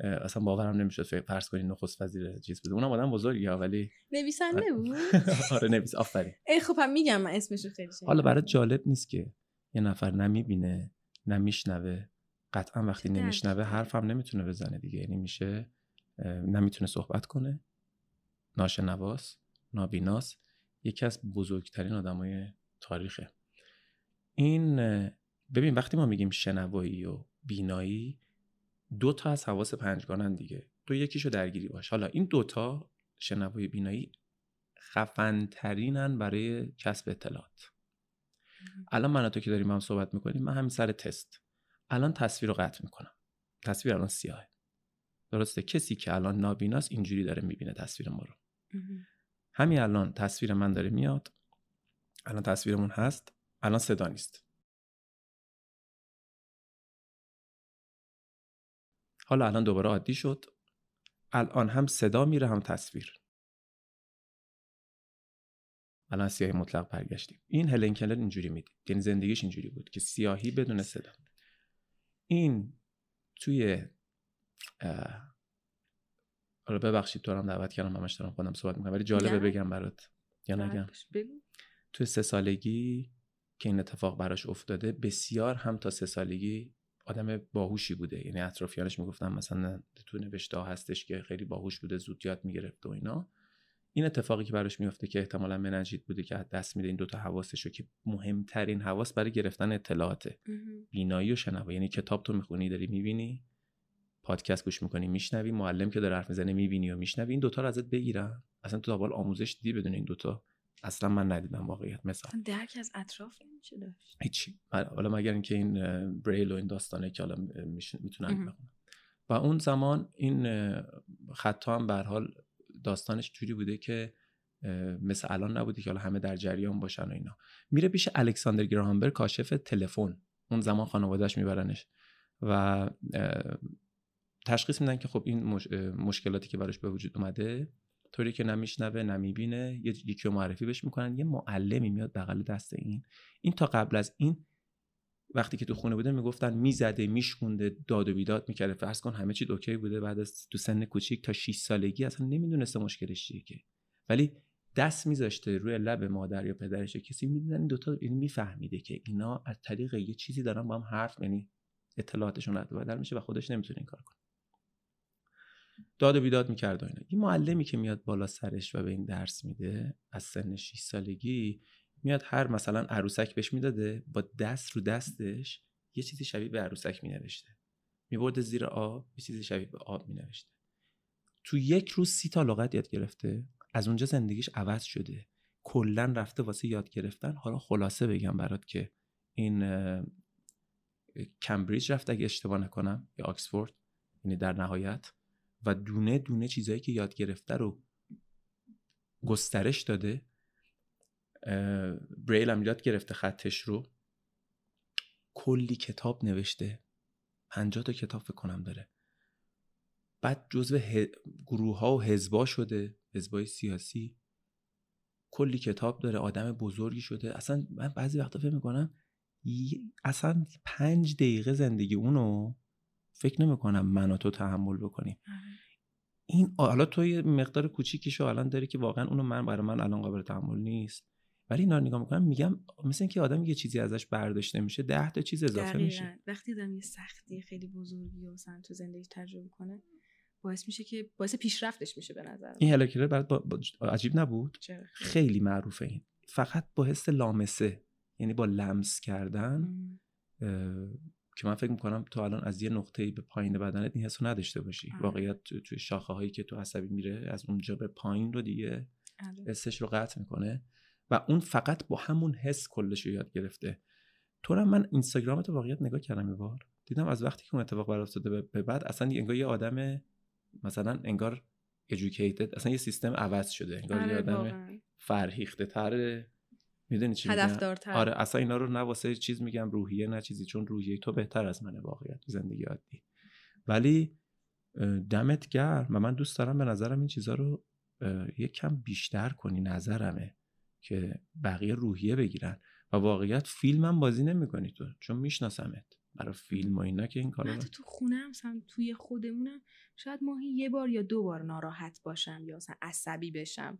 اصلا باورم نمی‌شد فکر فرض کنین نخست وزیر چیز بود اونم آدم بزرگی ها ولی نویسنده بود؟ آره نویس آفرین. ای خب هم میگم من اسمش رو خیلی حالا برای جالب نیست که یه نفر نمی‌بینه نمیشنوه. قطعا وقتی نمیشنوه. حرفم نمی‌تونه بزنه دیگه. یعنی میشه نمی‌تونه صحبت کنه. ناشنواس نابیناس. یکی از بزرگترین آدمای تاریخه. این ببین وقتی ما میگیم شنوایی و بینایی دو تا از حواس پنجگانن دیگه. تو یکیشو درگیری باش. حالا این دوتا شنوایی بینایی خفنترینن برای کسب اطلاعات. الان من تو که داریم هم صحبت می‌کنیم من همین سر تست. الان تصویر رو قطع می‌کنم. تصویر الان سیاهه. درسته؟ کسی که الان نابیناست اینجوری داره می‌بینه تصویر ما رو. همین الان تصویر من داره میاد. الان تصویرمون هست. الان صدا نیست. حالا الان دوباره عادی شد. الان هم صدا میره هم تصویر. الان سیاهی مطلق برگشتیم. این هلن کلر اینجوری می‌دید. یعنی زندگیش اینجوری بود که سیاهی بدون صدا. این توی حالا ببخشید تو هم دعوت کردم همش دارم خودم صحبت می‌کنم ولی جالبه. بگم برات. یا نگم توی سه سالگی که این اتفاق براش افتاده بسیار هم تا سه سالگی آدم باهوشی بوده. یعنی اطرافیانش می‌گفتن مثلا تو نوشته هستش که خیلی باهوش بوده زود یاد می‌گرفت و اینا. این اتفاقی که براش میفته که احتمالا مننجیت بوده که از دست میده این دوتا حواسش رو که مهمترین حواس برای گرفتن اطلاعاته. مهم. بینایی و شنوایی یعنی کتاب تو می‌خونی داری می‌بینی پادکست گوش می‌کنی میشنوی معلم که داره حرف می‌زنه می‌بینی و میشنوی. این دوتا رو ازت بگیرن. اصلا تو تا آموزش دیدی بدون این دوتا. اصلا من ندیدم واقعیت. مثلا. درک از اطراف نمیشه داشت. هیچی. حالا مگر اینکه این بریل و این داستانه که حالا می‌تونن. بخونن. و اون زمان این خطا هم به حال داستانش جوری بوده که مثل الان نبوده که حالا همه در جریان باشن و اینا. میره پیش الکساندر گراهامبر کاشف تلفن. اون زمان خانوادهش میبرنش. و تشخیص میدن که خب این مش- مشکلاتی که براش به وجود اومده طوری که نمیشنوه نمی‌بینه یه یکی معرفی بهش می‌کنن یه معلمی میاد بغل دست این. این تا قبل از این وقتی که تو خونه بوده می‌گفتن می‌زده میشکونده داد و بیداد می‌کرده. فرض کن همه چی اوکی بوده بعد از تو سن کوچیک تا 6 سالگی اصلا نمی‌دونسته مشکلش چیه که. ولی دست میذاشته روی لب مادر یا پدرش کسی می‌دیدن دوتا این میفهمیده که اینا از طریق یه چیزی دارن با هم حرف یعنی اطلاعاتشون رد بدل میشه و خودش نمی‌تونه این کار کنه. داد و بیداد می‌کرد و اینا. این معلمی که میاد بالا سرش و به این درس میده از سن 6 سالگی میاد هر مثلا عروسک بهش می‌داده با دست رو دستش یه چیزی شبیه به عروسک مینوشته. میبرده زیر آب یه چیزی شبیه به آب مینوشته. تو یک روز سی تا لغت یاد گرفته. از اونجا زندگیش عوض شده. کلا رفته واسه یاد گرفتن. حالا خلاصه بگم برات که این کمبریج رفت اگه اشتباه نکنم یا آکسفورد یعنی در نهایت. و دونه دونه چیزایی که یاد گرفته رو گسترش داده بریل هم یاد گرفته خطش رو. کلی کتاب نوشته. پنجاه تا کتاب فکر کنم داره. بعد جزو ه... گروه ها و حزبا شده حزبای سیاسی. کلی کتاب داره آدم بزرگی شده. اصلا من بعضی وقتا فکر می‌کنم اصلا پنج دقیقه زندگی اونو فکر نمی‌کنم من و تو تحمل بکنیم. آره. این حالا تو یه مقدار کوچیکیشو الان داری که واقعا اونو من برای من الان قابل تحمل نیست. ولی اینا نگاه می‌کنم میگم مثل اینکه آدم یه چیزی ازش برداشته میشه ده تا چیز اضافه میشه. وقتی آدم یه سختی خیلی بزرگی و مثلا تو زندگی تجربه کنه باعث میشه که باعث پیشرفتش میشه به نظر این هلاکیلر برات با... عجیب نبود؟ خیلی. معروفه این. فقط با حس لامسه یعنی با لمس کردن که من فکر می‌کنم تو الان از یه نقطه به پایین بدنت این حسو نداشته باشی. آه. واقعیت توی شاخه هایی که تو عصبی میره از اونجا به پایین رو دیگه آره. حسش رو قطع می‌کنه و اون فقط با همون حس کلش رو یاد گرفته. تو من اینستاگرامت واقعیت نگاه کردم یه بار. دیدم از وقتی که اون اتفاق برای افتاده به بعد اصلا انگار یه آدم مثلا انگار educated اصلا یه سیستم عوض شده انگار یه آره، آدم فرهیخته تره می‌دونی چی آره اصلا اینا رو نه واسه چیز میگم روحیه نه چیزی چون روحیه تو بهتر از منه واقعیت زندگی عادی. ولی دمت گرم و من دوست دارم به نظرم این چیزها رو یک کم بیشتر کنی نظرمه که بقیه روحیه بگیرن. و واقعیت فیلمم بازی نمی‌کنی تو چون میشناسمت. برای فیلم و اینا که این کارو تو خونه مثلا توی خودمونم شاید ماهی یه بار یا دو بار ناراحت باشم یا مثلا عصبی بشم.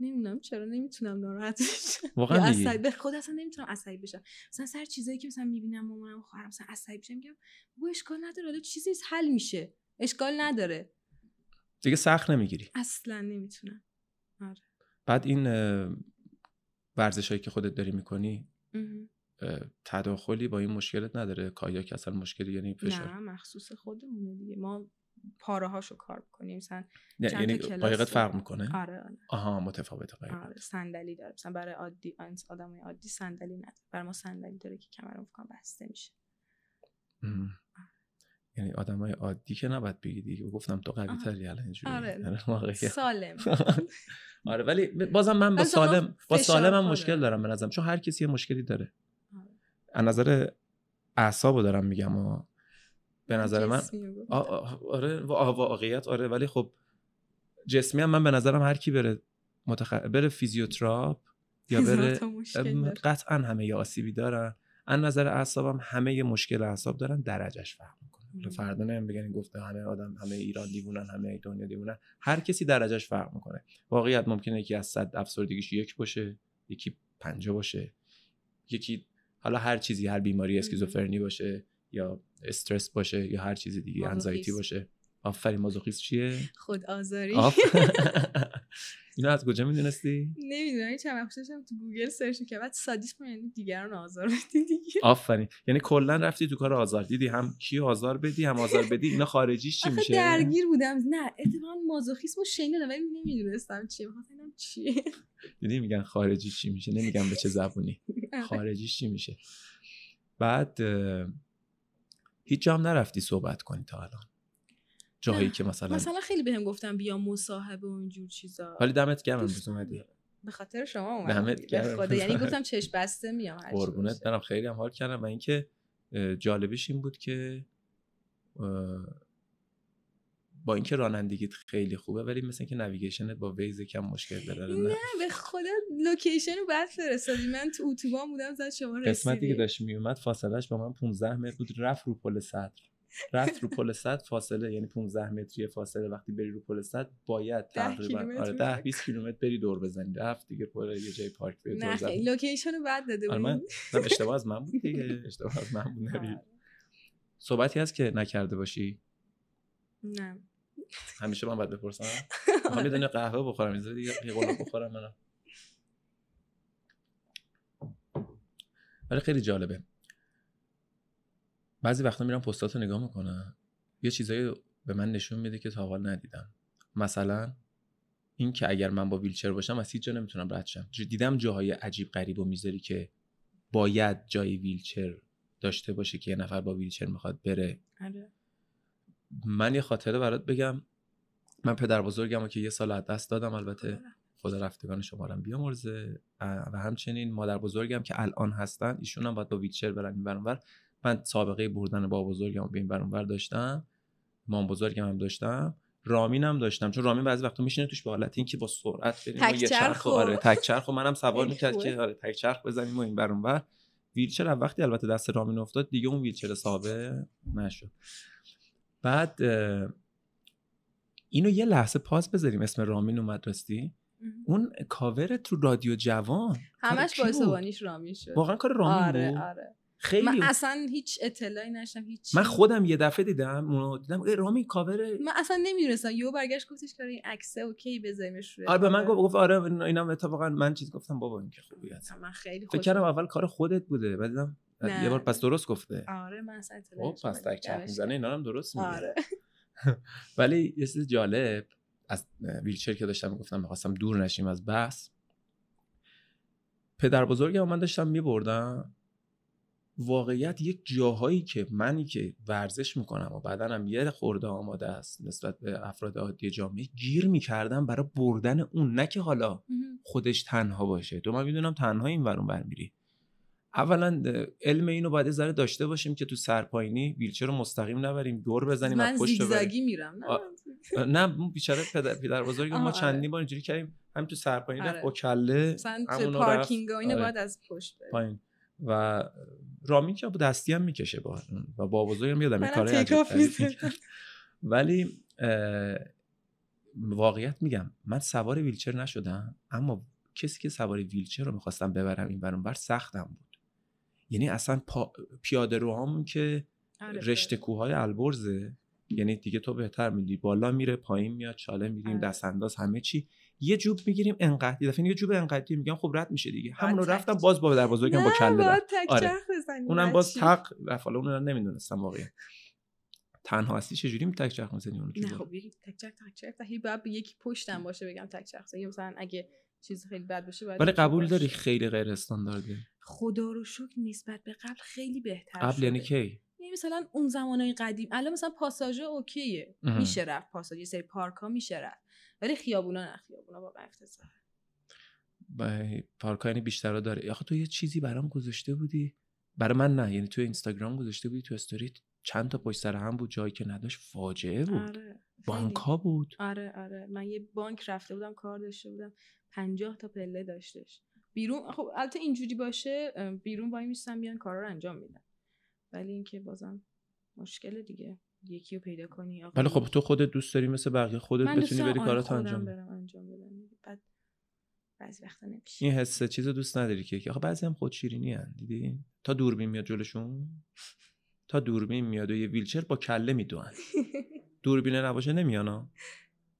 نمی‌دونم چرا نمی‌تونم ناراحت بشم. واقعا عصبی به خود اصلا نمی‌تونم عصبی بشم. مثلا سر چیزایی که مثلا می‌بینم مامانم خواهرم مثلا عصبی بشم میگم بو اشکال نداره حالا چیزی حل میشه. اشکال نداره. دیگه سخت نمی‌گیری. اصلا نمی‌تونم. آره. بعد این ورزش هایی که خودت داری می‌کنی تداخلی با این مشکلت نداره؟ کایا که اصلا مشکلی یعنی فشار نه مخصوص خودمونه دیگه. ما پاره هاشو کار کنیم مثلا یعنی قایقت فرق می‌کنه؟ آره آره. آها متفاوته قایقت. آره صندلی داره. مثلا برای عادی آدمای عادی صندلی نداره. برای ما صندلی داره که کمرم فکر بسته میشه. یعنی آدمای عادی که نباید بگی دیگه. گفتم تو قوی تری الان اینجوری. آره. یعنی سالم. آره ولی بازم من با سالم با سالمم مشکل دارم به نظرم. چون هر کسی یه مشکلی داره. آره. از نظر اعصابو دارم میگم به نظر من. آره واقعیت آره ولی خب جسمی هم من به نظرم هر کی بره متخ... بره فیزیوتراپ یا بره قطعا همه یه آسیبی دارن. از نظر اعصابم همه یه مشکل اعصاب دارن درجهش فرق می‌کنه. فردا نمی بگن گفته همه آدم همه ایران دیوونن همه دنیا دیوونن. هر کسی درجهش فرق می‌کنه. واقعیت ممکنه یکی از صد افسردگیش یک باشه یکی پنجه باشه. یکی حالا هر چیزی هر بیماری اسکیزوفرنی باشه. یا استرس باشه یا هر چیز دیگه anxiety باشه. آفرین مازوخیست چیه؟ خود آزاری. اینو از کجا می‌دونستی؟ نمی‌دونم چند وقت تو گوگل search که بعد سادیسم یعنی دیگران آزار بدی دیگه. آفرین. یعنی کلا رفتی تو کار آزار دیدی هم کی آزار بدی هم آزار بدی اینا خارجیش چی میشه؟ درگیر بودم. نه اتفاقا مازوخیسمو شنیدم ولی نمی‌دونستم چیه. بخاطر چیه. دیدی میگن خارجیش چی میشه؟ نمیگم به چه زبونی. آره. خارجیش چی میشه؟ بعد هیچ جام نرفتی صحبت کنی تا الان. جایی که مثلا مثلا خیلی بهم گفتم بیا مصاحبه و اینجور چیزا. ولی دمت گرم امروز اومدی. به خاطر شما اومدم دمت گرم. یعنی گفتم چش بسته میام قربونت برم. خیلی هم حال کردم. و اینکه جالبش این بود که با اینکه رانندگیت خیلی خوبه ولی مثل اینکه navigation ت با Waze کم مشکل داره نه. به خدا location رو بعد فرستادی. من تو اتوبان بودم زد شما رسیدی. قسمتی که داشت میومد فاصلش با من 15 متر بود رفت رو پل صدر. رفت رو پل صدر فاصله یعنی 15 متری فاصله. وقتی بری رو پل صدر باید تقریبا آره 10 20 کیلومتر بری دور بزنی. رفت دیگه پل یه جای پارک بری نه خیلی لوکیشن رو بعد داده آره من اشتباه از من بود دیگه. اشتباه از من بود نبی صحبتی هست که نکرده باشی؟ نه. همیشه من باید بپرسم. من می‌دونه قهوه بخورم اینجا دیگه یه بخورم منم ولی خیلی جالبه. بعضی وقتا میرم پستات رو نگاه می‌کنم یه چیزایی به من نشون میده که تا حال ندیدم. مثلا این که اگر من با ویلچر باشم از هیچ جا نمی‌تونم رد شم. دیدم جاهای عجیب غریب و می‌ذاری که باید جای ویلچر داشته باشه که یه نفر با ویلچر می‌خواد بره. آره. من یه خاطره برات بگم. من پدر بزرگم که یه سال از دست دادم البته خدا رفتگان شمارم بیامرزه. و همچنین مادر بزرگم که الان هستن ایشون هم باید با ویلچر برن این برانور من سابقه بردن با بزرگم به این برانور داشتم. مام بزرگم هم داشتم. رامین هم داشتم. چون رامین بعضی وقتا میشینه توش به حالت اینکه با سرعت بریم یه چرخ آره تک چرخ منم سوار می‌کرد که آره تک چرخ بزنیم و این برانور ویلچر وقتی البته دست رامین افتاد دیگه اون ویلچر سابه نشد. بعد اینو یه لحظه پاس بذاریم. اسم رامین اومد راستی؟ اون کاور تو رادیو جوان. همش با رامین شد. واقعا کار رامین آره بود. آره. خیلی من اصلا هیچ اطلاعی نشم هیچ من خودم یه دفعه دیدم اونو دیدم رامی کاور من اصلا نمی‌دونستم. یو برگشت گفتش که این عکسه اوکی بذاریمش روی آره به من گفت آره اینم اتفاقا من چیز گفتم بابا این که خوبی هست من خیلی فکر کردم اول کار خودت بوده. بعد دیدم یه بار پس درست گفته. آره من اصلا خب پس تک چپ می‌زنه اینا هم درست میگه. آره. ولی یه چیز جالب از ویلچر که داشتم می‌گفتم می‌خواستم دور نشیم از بحث. پدر بزرگم من داشتم میبردم. واقعیت یک جاهایی که منی که ورزش می‌کنم و بدنم یه خورده آماده است نسبت به افراد عادی جامعه گیر می‌کردم برای بردن اون. نه که حالا خودش تنها باشه. تو من می‌دونم تنها این ورون برمیری اولا علم اینو باید ذره داشته باشیم که تو سرپاینی ویلچر رو مستقیم نبریم دور بزنیم من پشت زیگزاگی میرم نه؟ نه بیچاره پدر, پدر بزرگ ما چندین بار اینجوری کردیم همین تو سرپاینی رفت با کله همون پارکینگ و اینو باید از پشت پایین. و رامین که با دستی هم می‌کشه با و با بزرگم یادم این کاره ولی واقعیت میگم من سوار ویلچر نشدم اما کسی که سوار ویلچر رو می‌خواستم ببرم این برون بر سختم بود. یعنی اصلا پا... پیاده روهامون که آره، رشته کوههای البرزه. یعنی دیگه تو بهتر میدی بالا میره پایین میاد چاله میریم آره. دست انداز همه چی. یه جوب می‌گیریم انقدر. دفعه یه جوب انقدری میگم خب رد میشه دیگه. همون رو رفتم باز با در بزرگم با کله آره. اونم باز تق رفت. حالا اون رو نمی‌دونستم واقعا. تنها هستی چجوری می تک چرخ می‌زنی اون نه خب یکی تک چرخ تک چرخ هی باید یکی پشتم باشه بگم تک چرخ مثلا اگه چیز خیلی بد باشه ولی قبول داری خیلی غیر استاندارده خدا رو شکر نسبت به قبل خیلی بهتر قبل یعنی کی؟ یعنی مثلا اون زمانهای قدیم. الان مثلا پاساژ اوکیه. میشه رفت پاساژ. سری پارک ها میشه رفت. ولی خیابونا نه. خیابونا واقعا افتضاحه پارک یعنی بیشتر رو داره. آخه تو یه چیزی برام گذاشته بودی. برای من نه. یعنی تو اینستاگرام گذاشته بودی. تو استوری چند تا پشت سر هم بود. جایی که نداشت فاجعه بود. آره. بانک بود. آره آره. من یه بانک رفته بودم. کار داشته بودم. پنجاه تا پله داشتش. بیرون خب البته اینجوری باشه بیرون وای میستم بیان کارا رو انجام میدن. ولی اینکه بازم مشکل دیگه. یکی رو پیدا کنی ولی خب تو خودت دوست داری مثل بقیه خودت بتونی بری کارات انجام بدم انجام بدم. بعد بعضی وقتا نمیشه. این حس چیز دوست نداری که آخه بعضی هم خود شیرینی هن دیدی؟ تا دوربین میاد جلوشون تا دوربین میاد و یه ویلچر با کله میدوئن دوربین نباشه نمیانا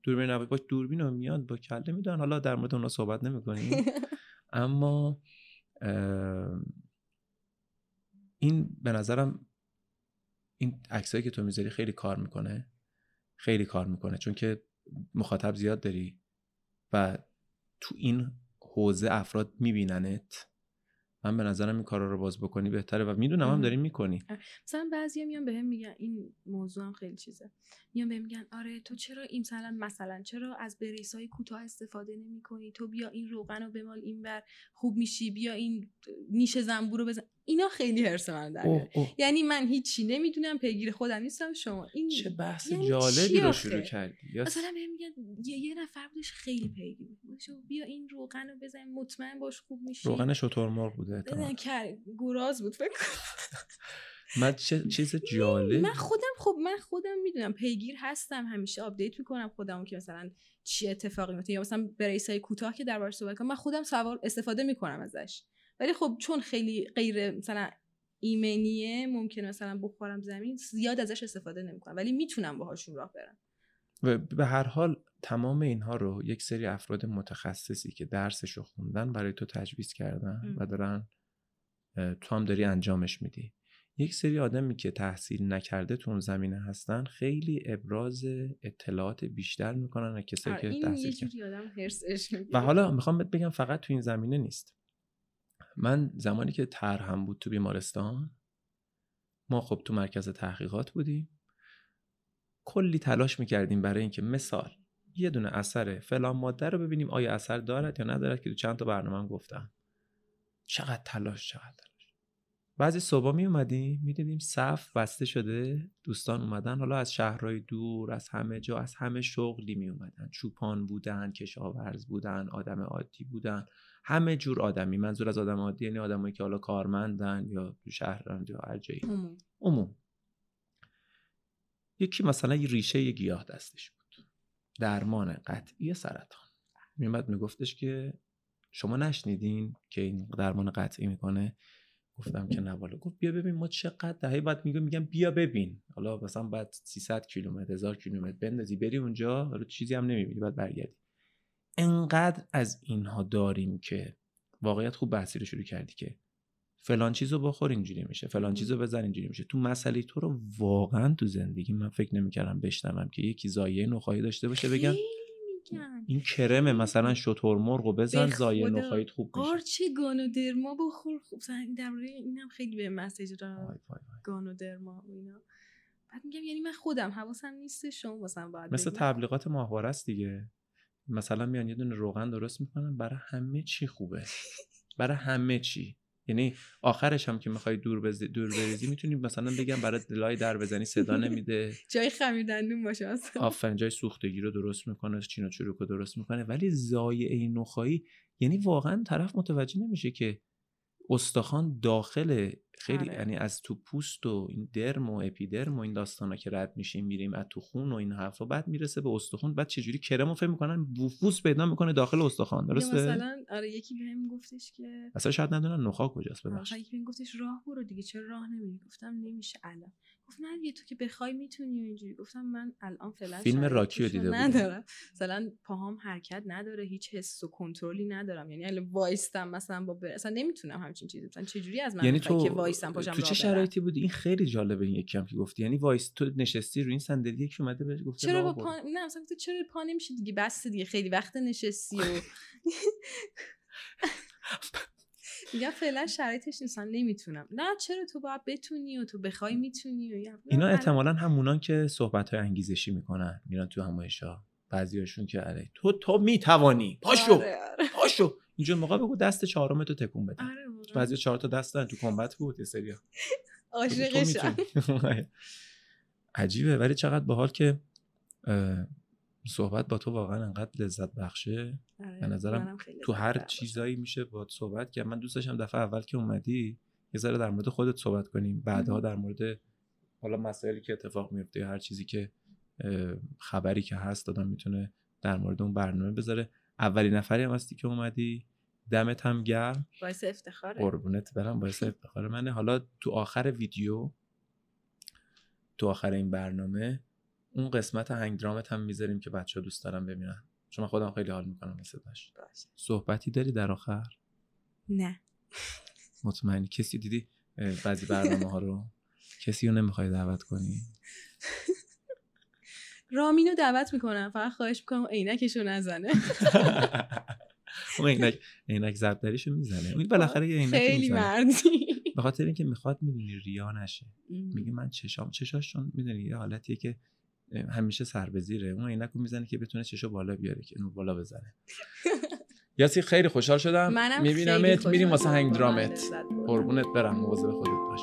دوربین نباشه با دوربین میاد با کله میدوئن حالا در مورد اونا صحبت نمی‌کنیم. اما این به نظرم این عکسایی که تو می‌ذاری خیلی کار می‌کنه خیلی کار می‌کنه چون که مخاطب زیاد داری و تو این حوزه افراد میبیننت. من به نظرم این کارا رو باز بکنی بهتره و می‌دونم هم داری می‌کنی. مثلا بعضیا میان بهم میگن این موضوع هم خیلی چیزه. میان بهم میگن آره تو چرا این مثلا مثلا چرا از بریسای کوتاه استفاده نمی‌کنی؟ تو بیا این روغن رو بمال اینور خوب میشی بیا این نیش زنبور رو بزن. اینا خیلی حرص من. اوه یعنی من هیچی نمی‌دونم پیگیر خودم نیستم شما این چه بحث یعنی جالبی رو؟ شروع کردی؟ مثلا بهم میگن یه, یه نفر بودش خیلی پیگیر بود. بیا این روغن رو بزن مطمئن باش خوب میشی. روغن بوده بزن احتمال. کر گراز بود فکر. من چه چیز جالب من خودم خب من خودم می‌دونم پیگیر هستم همیشه update می‌کنم خودمو که مثلا چی اتفاقی میفته یا مثلا بریس های کوتاه که دربارش صحبت کنم من خودم سوار استفاده می‌کنم ازش. ولی خب چون خیلی غیر مثلا ایمنیه ممکنه مثلا بخورم زمین زیاد ازش استفاده نمی‌کنم. ولی می‌تونم باهاشون راه برم. و به هر حال تمام اینها رو یک سری افراد متخصصی که درسش رو خوندن برای تو تجویز کردن ام. و دارن تو هم داری انجامش میدی. یک سری آدمی که تحصیل نکرده تو اون زمینه هستن خیلی ابراز اطلاعات بیشتر می‌کنن از کسایی آره، که این تحصیل یه کردن. و حالا می‌خوام بهت بگم فقط تو این زمینه نیست. من زمانی که ترهم بود تو بیمارستان ما خب تو مرکز تحقیقات بودیم. کلی تلاش می‌کردیم برای اینکه مثال یه دونه اثر فلان ماده رو ببینیم آیا اثر دارد یا ندارد که تو چند تا برنامه هم گفتم. چقدر تلاش چقدر تلاش. بعضی صبح می اومدیم می‌دیدیم صف بسته شده دوستان اومدن حالا از شهرهای دور از همه جا از همه شغلی می اومدن چوپان بودن کشاورز بودن آدم عادی بودن. همه جور آدمی. منظور از آدم عادی یعنی آدمایی که حالا کارمندن یا تو شهرن یا هر جایی. عموم. عموم. یکی مثلا یه ریشه یه گیاه دستش بود. درمان قطعی سرطان. میومد میگفتش که شما نشنیدین که این درمان قطعی می‌کنه؟ گفتم که نه والا. گفت بیا ببین ما چقدر دهه بعد میگم میگم بیا ببین. حالا مثلا بعد 300 کیلومتر 1000 کیلومتر بندازی بری اونجا حالا چیزی هم نمی‌بینی بعد برگردی. انقدر از اینها داریم که واقعیت خوب بحثی رو شروع کردی که فلان چیزو بخور اینجوری میشه فلان چیزو بزن اینجوری میشه. تو مسئله تو رو واقعا تو زندگی من فکر نمی‌کردم بشنوم که یکی زایه نخواهی داشته باشه بگن این کرم مثلا شترمرغ رو بزن به زایه خدا. نخواهیت خوب میشه. قارچ گانودرما بخور. خوب در مورد اینم خیلی به مسیج وای. گانودرما و اینا. بعد میگم یعنی من خودم حواسم نیست شما مثلا باید مثل. تبلیغات ماهواره است دیگه. مثلا میان یه دونه روغن درست می‌کنن برای همه چی خوبه. برای همه چی. یعنی آخرش هم که می‌خوای دور بز... دور بریزی می‌تونی مثلا بگم برای لای در بزنی صدا نمیده. جای خمیر دندون باشه. آفرین جای سوختگی رو درست می‌کنه چین و چروک رو درست می‌کنه. ولی زایعه نخایی یعنی واقعا طرف متوجه نمیشه که استخوان داخل خیلی آره. یعنی از تو پوست و این درم و اپیدرم و این داستانا که رد میشیم میریم از تو خون و این حرفا بعد می‌رسه به استخوان بعد چجوری کرمو فکر می‌کنن؟ بوفوس پیدا می‌کنه داخل استخوان درسته؟ مثلا آره یکی بهم گفتش که اصلا شاید ندونن نخاع کجاست ببخشید. یکی بهم گفتش راه برو دیگه چرا راه نمیری؟ گفتم نمیشه الان. گفت نه دیگه تو که بخوای می‌تونی اینجوری. گفتم من الان فعلا فیلم راکی رو رو دیده؟ ندارم. مثلا پاهام حرکت نداره هیچ حس و کنترلی ندارم. یعنی الان وایستم مثلا با بر... اصلا نمی‌تونم همچین چیزی. مثلا چه جوری از من یعنی تو که وایستم پاشم تو چه؟ شرایطی بودی؟ این خیلی جالبه این یکی هم که گفتی. یعنی وایس تو نشستی روی این صندلی یکی اومده بهت گفته چرا با. پا نه مثلا تو چرا پا نمیشه دیگه؟ بس دیگه خیلی وقت نشستی و میگم فعلا شرایطش نیست. من نمی‌تونم. نه چرا تو باید بتونی و تو بخوای می‌تونی و یا- اینا احتمالا همونان که صحبت های انگیزشی می‌کنن. میرن تو همایشا بعضیاشون که آره. تو تو می‌توانی. پاشو. آره، آره. پاشو. اینجا موقع بگو دست چهارم تو تکون بده. آره. بعضی چهار تا دست دارن. تو کمبت بود یه سریا عاشقشم عجیبه. ولی چقدر باحال که صحبت با تو واقعا انقدر لذت بخشه. آره، به نظرم تو هر. چیزایی میشه با صحبت کرد. من دوست داشتم دفعه اول که اومدی یه ذره در مورد خودت صحبت کنیم. بعدها. در مورد حالا مسائلی که اتفاق میفته یا هر چیزی که خبری که هست دادم می‌تونه در مورد اون برنامه بذاره. اولین نفری هم هستی که اومدی. دمت هم گرم. باعث افتخاره. قربونت برم باعث افتخار منه. حالا تو آخر ویدیو تو آخر این برنامه اون قسمت هنگ درامت هم می‌ذاریم که بچه ها دوست دارم ببینن. چون من خودم خیلی حال می‌کنم مثل داشت. صحبتی داری در آخر؟ نه. مطمئنی؟ کسی دیدی بعضی برنامه ها رو؟ کسی رو نمی‌خوای دعوت کنی؟ رامینو دعوت می‌کنم. فقط خواهش می‌کنم عینکشو نزنه. اون عینک عینک ضربدریشو می‌زنه. اون بالاخره یه عینک خیلی مردی. به خاطر اینکه می‌خواد می‌دونی ریا نشه. میگه من چشام چشاش چون می‌دونی یه حالتیه که همیشه سر به زیره اون عینک رو می‌زنه که بتونه چشو بالا بیاره که اینو بالا بزنه. یاسی خیلی خوشحال شدم. میبینمت میریم واسه. هنگ درامت. قربونت برم. مواظب خودت باش.